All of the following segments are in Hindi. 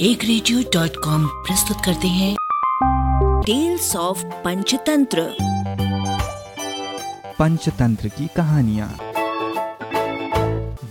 एक रेडियो डॉट कॉम प्रस्तुत करते हैं। टेल्स ऑफ़ पंचतंत्र पंचतंत्र की कहानियाँ।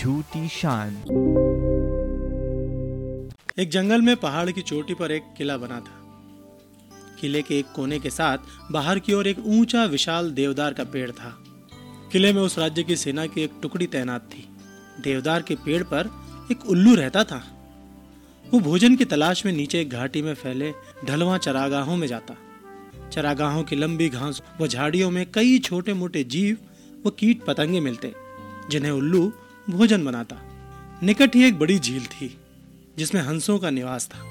झूठी शान। एक जंगल में पहाड़ की चोटी पर एक किला बना था। किले के एक कोने के साथ बाहर की ओर एक ऊँचा विशाल देवदार का पेड़ था। किले में उस राज्य की सेना की एक टुकड़ी तैनात थी। देवदार के पेड़ पर एक उल्लू रहता था। वो भोजन की तलाश में नीचे घाटी में फैले ढलवा चरागाहों में जाता। चरागाहों की लंबी घास व झाड़ियों में कई छोटे मोटे जीव व कीट पतंगे मिलते, जिन्हें उल्लू भोजन बनाता। निकट ही एक बड़ी झील थी, जिसमें हंसों का निवास था।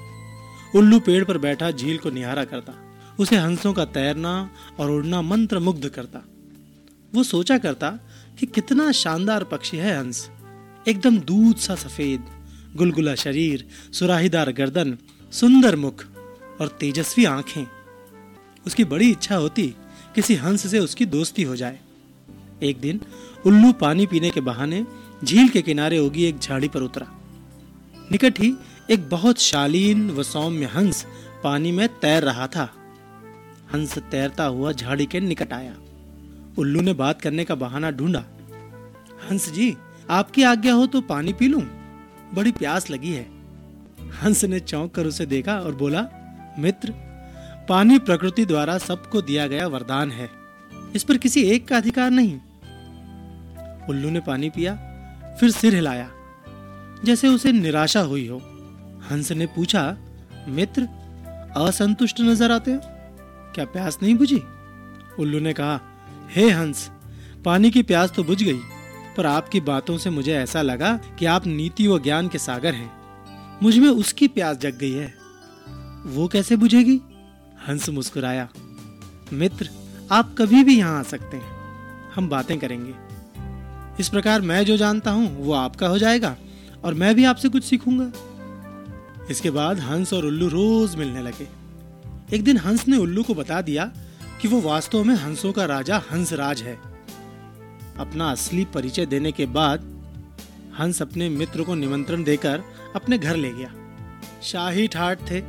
उल्लू पेड़ पर बैठा झील को निहारा करता, उसे हंसों का तैरना और उड़ना मंत्र मुग्ध करता। वो सोचा करता कि कितना शानदार पक्षी है हंस, एकदम दूध सा सफ़ेद गुलगुला शरीर, सुराहीदार गर्दन, सुंदर मुख और तेजस्वी आँखें। उसकी बड़ी इच्छा होती किसी हंस से उसकी दोस्ती हो जाए। एक दिन उल्लू पानी पीने के बहाने झील के किनारे उगी एक झाड़ी पर उतरा। निकट ही एक बहुत शालीन व सौम्य हंस पानी में तैर रहा था। हंस तैरता हुआ झाड़ी के निकट आया। उल्लू ने बात करने का बहाना ढूंढा। हंस जी, आपकी आज्ञा हो तो पानी पी लूँ? बड़ी प्यास लगी है। हंस ने चौंक कर उसे देखा और बोला, मित्र, पानी प्रकृति द्वारा सबको दिया गया वरदान है। इस पर किसी एक का अधिकार नहीं। उल्लू ने पानी पिया, फिर सिर हिलाया। जैसे उसे निराशा हुई हो, हंस ने पूछा, मित्र, असंतुष्ट नज़र आते हो? क्या प्यास नहीं बुझी? उल्लू ने कहा, हे हंस, पानी की प्यास तो बुझ गई। पर आपकी बातों से मुझे ऐसा लगा कि आप नीति व ज्ञान के सागर हैं। मुझमें उसकी प्यास जग गई है। वो कैसे बुझेगी? हंस मुस्कुराया। मित्र, आप कभी भी यहाँ आ सकते हैं। हम बातें करेंगे। इस प्रकार मैं जो जानता हूँ, वो आपका हो जाएगा और मैं भी आपसे कुछ सीखूँगा। इसके बाद हंस और उल्लू रोज मिलने लगे। एक दिन हंस ने उल्लू को बता दिया कि वो वास्तव में हंसों का राजा हंसराज है। अपना असली परिचय देने के बाद हंस अपने मित्र को निमंत्रण देकर अपने घर ले गया। शाही ठाट थे।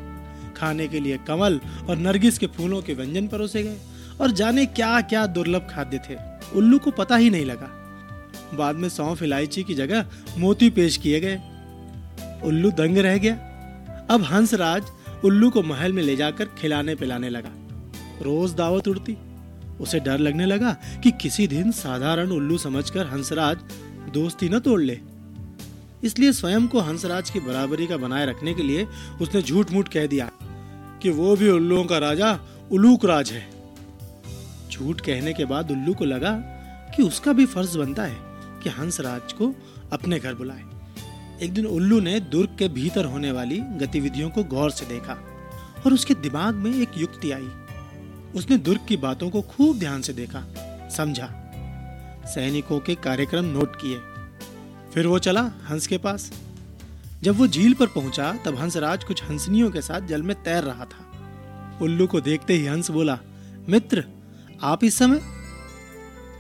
खाने के लिए कमल और नरगिस के फूलों के व्यंजन परोसे गए और जाने क्या क्या दुर्लभ खाद्य थे। उल्लू को पता ही नहीं लगा। बाद में सौंफ इलायची की जगह मोती पेश किए गए। उल्लू दंग रह गया। अब हंसराज उल्लू को महल में ले जाकर खिलाने पिलाने लगा। रोज दावत उड़ती। उसे डर लगने लगा कि किसी दिन साधारण उल्लू समझकर हंसराज दोस्ती न तोड़ ले। इसलिए स्वयं को हंसराज की बराबरी का बनाए रखने के लिए उसने झूठ मूठ कह दिया कि वो भी उल्लुओं का राजा, उलूक राज है। झूठ कहने के बाद उल्लू को लगा कि उसका भी फ़र्ज़ बनता है कि हंसराज को अपने घर बुलाए। एक दिन उल्लू ने दुर्ग के भीतर होने वाली गतिविधियों को गौर से देखा और उसके दिमाग में एक युक्ति आई। उसने दुर्ग की बातों को खूब ध्यान से देखा, समझा। सैनिकों के कार्यक्रम नोट किए। फिर वो चला हंस के पास। जब वो झील पर पहुँचा, तब हंसराज कुछ हंसनियों के साथ जल में तैर रहा था। उल्लू को देखते ही हंस बोला, मित्र, आप इस समय?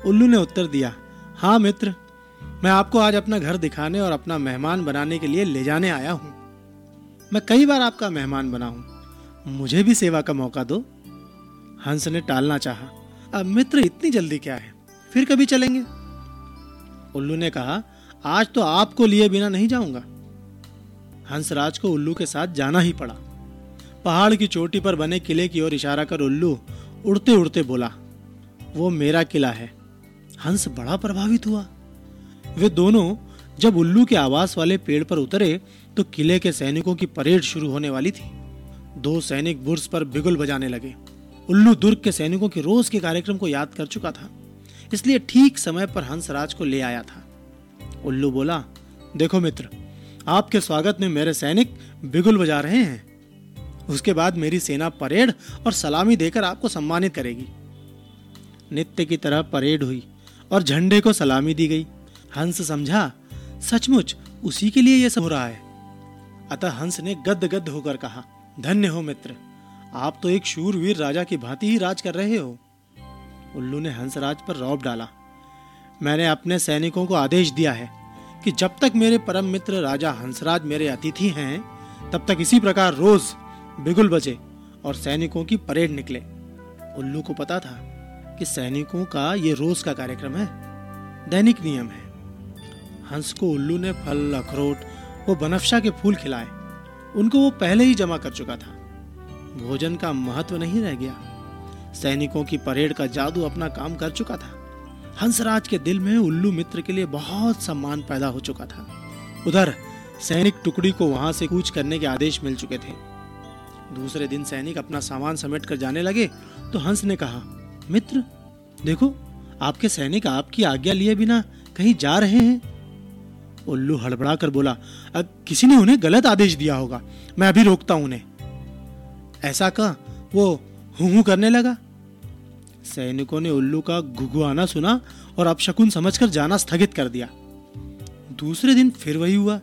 उल्लू ने उत्तर दिया हाँ मित्र, मैं आपको आज अपना घर दिखाने और अपना मेहमान बनाने के लिए ले जाने आया हूँ। मैं कई बार आपका मेहमान बना हूँ। मुझे भी सेवा का मौका दो। हंस ने टालना चाहा। अब मित्र इतनी जल्दी क्या है? फिर कभी चलेंगे? उल्लू ने कहा, आज तो आपको लिए बिना नहीं जाऊँगा। हंसराज को उल्लू के साथ जाना ही पड़ा। पहाड़ की चोटी पर बने किले की ओर इशारा कर उल्लू उड़ते उड़ते बोला, वो मेरा किला है। हंस बड़ा प्रभावित हुआ। वे दोनों जब उल्लू के आवास वाले पेड़ पर उतरे तो किले के सैनिकों की परेड शुरू होने वाली थी। दो सैनिक बुर्ज पर बिगुल बजाने लगे। उल्लू दुर्ग के सैनिकों के रोज के कार्यक्रम को याद कर चुका था। इसलिए ठीक समय पर हंसराज को ले आया था। उल्लू बोला, देखो मित्र, आपके स्वागत में मेरे सैनिक बिगुल बजा रहे हैं। उसके बाद मेरी सेना परेड और सलामी देकर आपको सम्मानित करेगी। नित्य की तरह परेड हुई और झंडे को सलामी दी गई। हंस समझा, सचमुच, उसी के लिए यह सब हो रहा है। अतः हंस ने गद गद होकर कहा, धन्य हो मित्र आप तो एक शूरवीर राजा की भांति ही राज कर रहे हो। उल्लू ने हंसराज पर रौब डाला। मैंने अपने सैनिकों को आदेश दिया है कि जब तक मेरे परम मित्र राजा हंसराज मेरे अतिथि हैं, तब तक इसी प्रकार रोज बिगुल बजे और सैनिकों की परेड निकले। उल्लू को पता था कि सैनिकों का ये रोज का कार्यक्रम है। दैनिक नियम है। हंस को उल्लू ने फल, अखरोट, वो बनफशा के फूल खिलाए। उनको वो पहले ही जमा कर चुका था। भोजन का महत्व नहीं रह गया। सैनिकों की परेड का जादू अपना काम कर चुका था। हंसराज के दिल में उल्लू मित्र के लिए बहुत सम्मान पैदा हो चुका था। उधर, सैनिक टुकड़ी को वहाँ से कूच करने के आदेश मिल चुके थे। दूसरे दिन सैनिक अपना सामान समेट कर जाने लगे तो हंस ने कहा, मित्र, देखो, आपके सैनिक आपकी आज्ञा लिए बिना कहीं जा रहे हैं। उल्लू हड़बड़ा कर बोला अब किसी ने उन्हें गलत आदेश दिया होगा। मैं अभी रोकता हूँ उन्हें। ऐसा कह, वो हूँ करने लगा। सैनिकों ने उल्लू का घुघुआना सुना और अपशकुन समझकर जाना स्थगित कर दिया। दूसरे दिन फिर वही हुआ।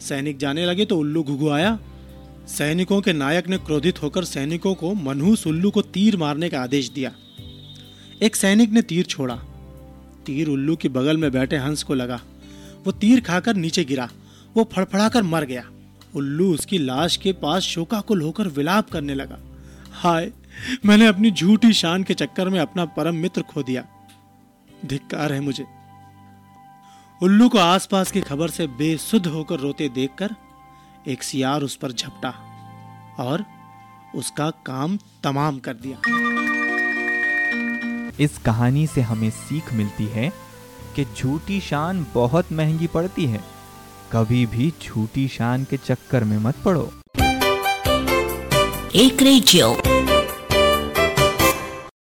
सैनिक जाने लगे तो उल्लू घुघुआया। सैनिकों के नायक ने क्रोधित होकर सैनिकों को मनहूस उल्लू को तीर मारने का आदेश दिया। एक सैनिक ने तीर छोड़ा। तीर उल्लू के बगल में बैठे हंस को लगा। वो तीर खाकर नीचे गिरा। वो फड़फड़ाकर मर गया। उल्लू उसकी लाश के पास शोकाकुल होकर विलाप करने लगा। हाय, मैंने अपनी झूठी शान के चक्कर में अपना परम मित्र खो दिया। धिक्कार है मुझे। उल्लू को आसपास की खबर से बेसुध होकर रोते देखकर एक सियार उस पर झपटा और उसका काम तमाम कर दिया। इस कहानी से हमें सीख मिलती है कि झूठी शान बहुत महँगी पड़ती है। कभी भी छूटी शान के चक्कर में मत पड़ो। एक रेडियो।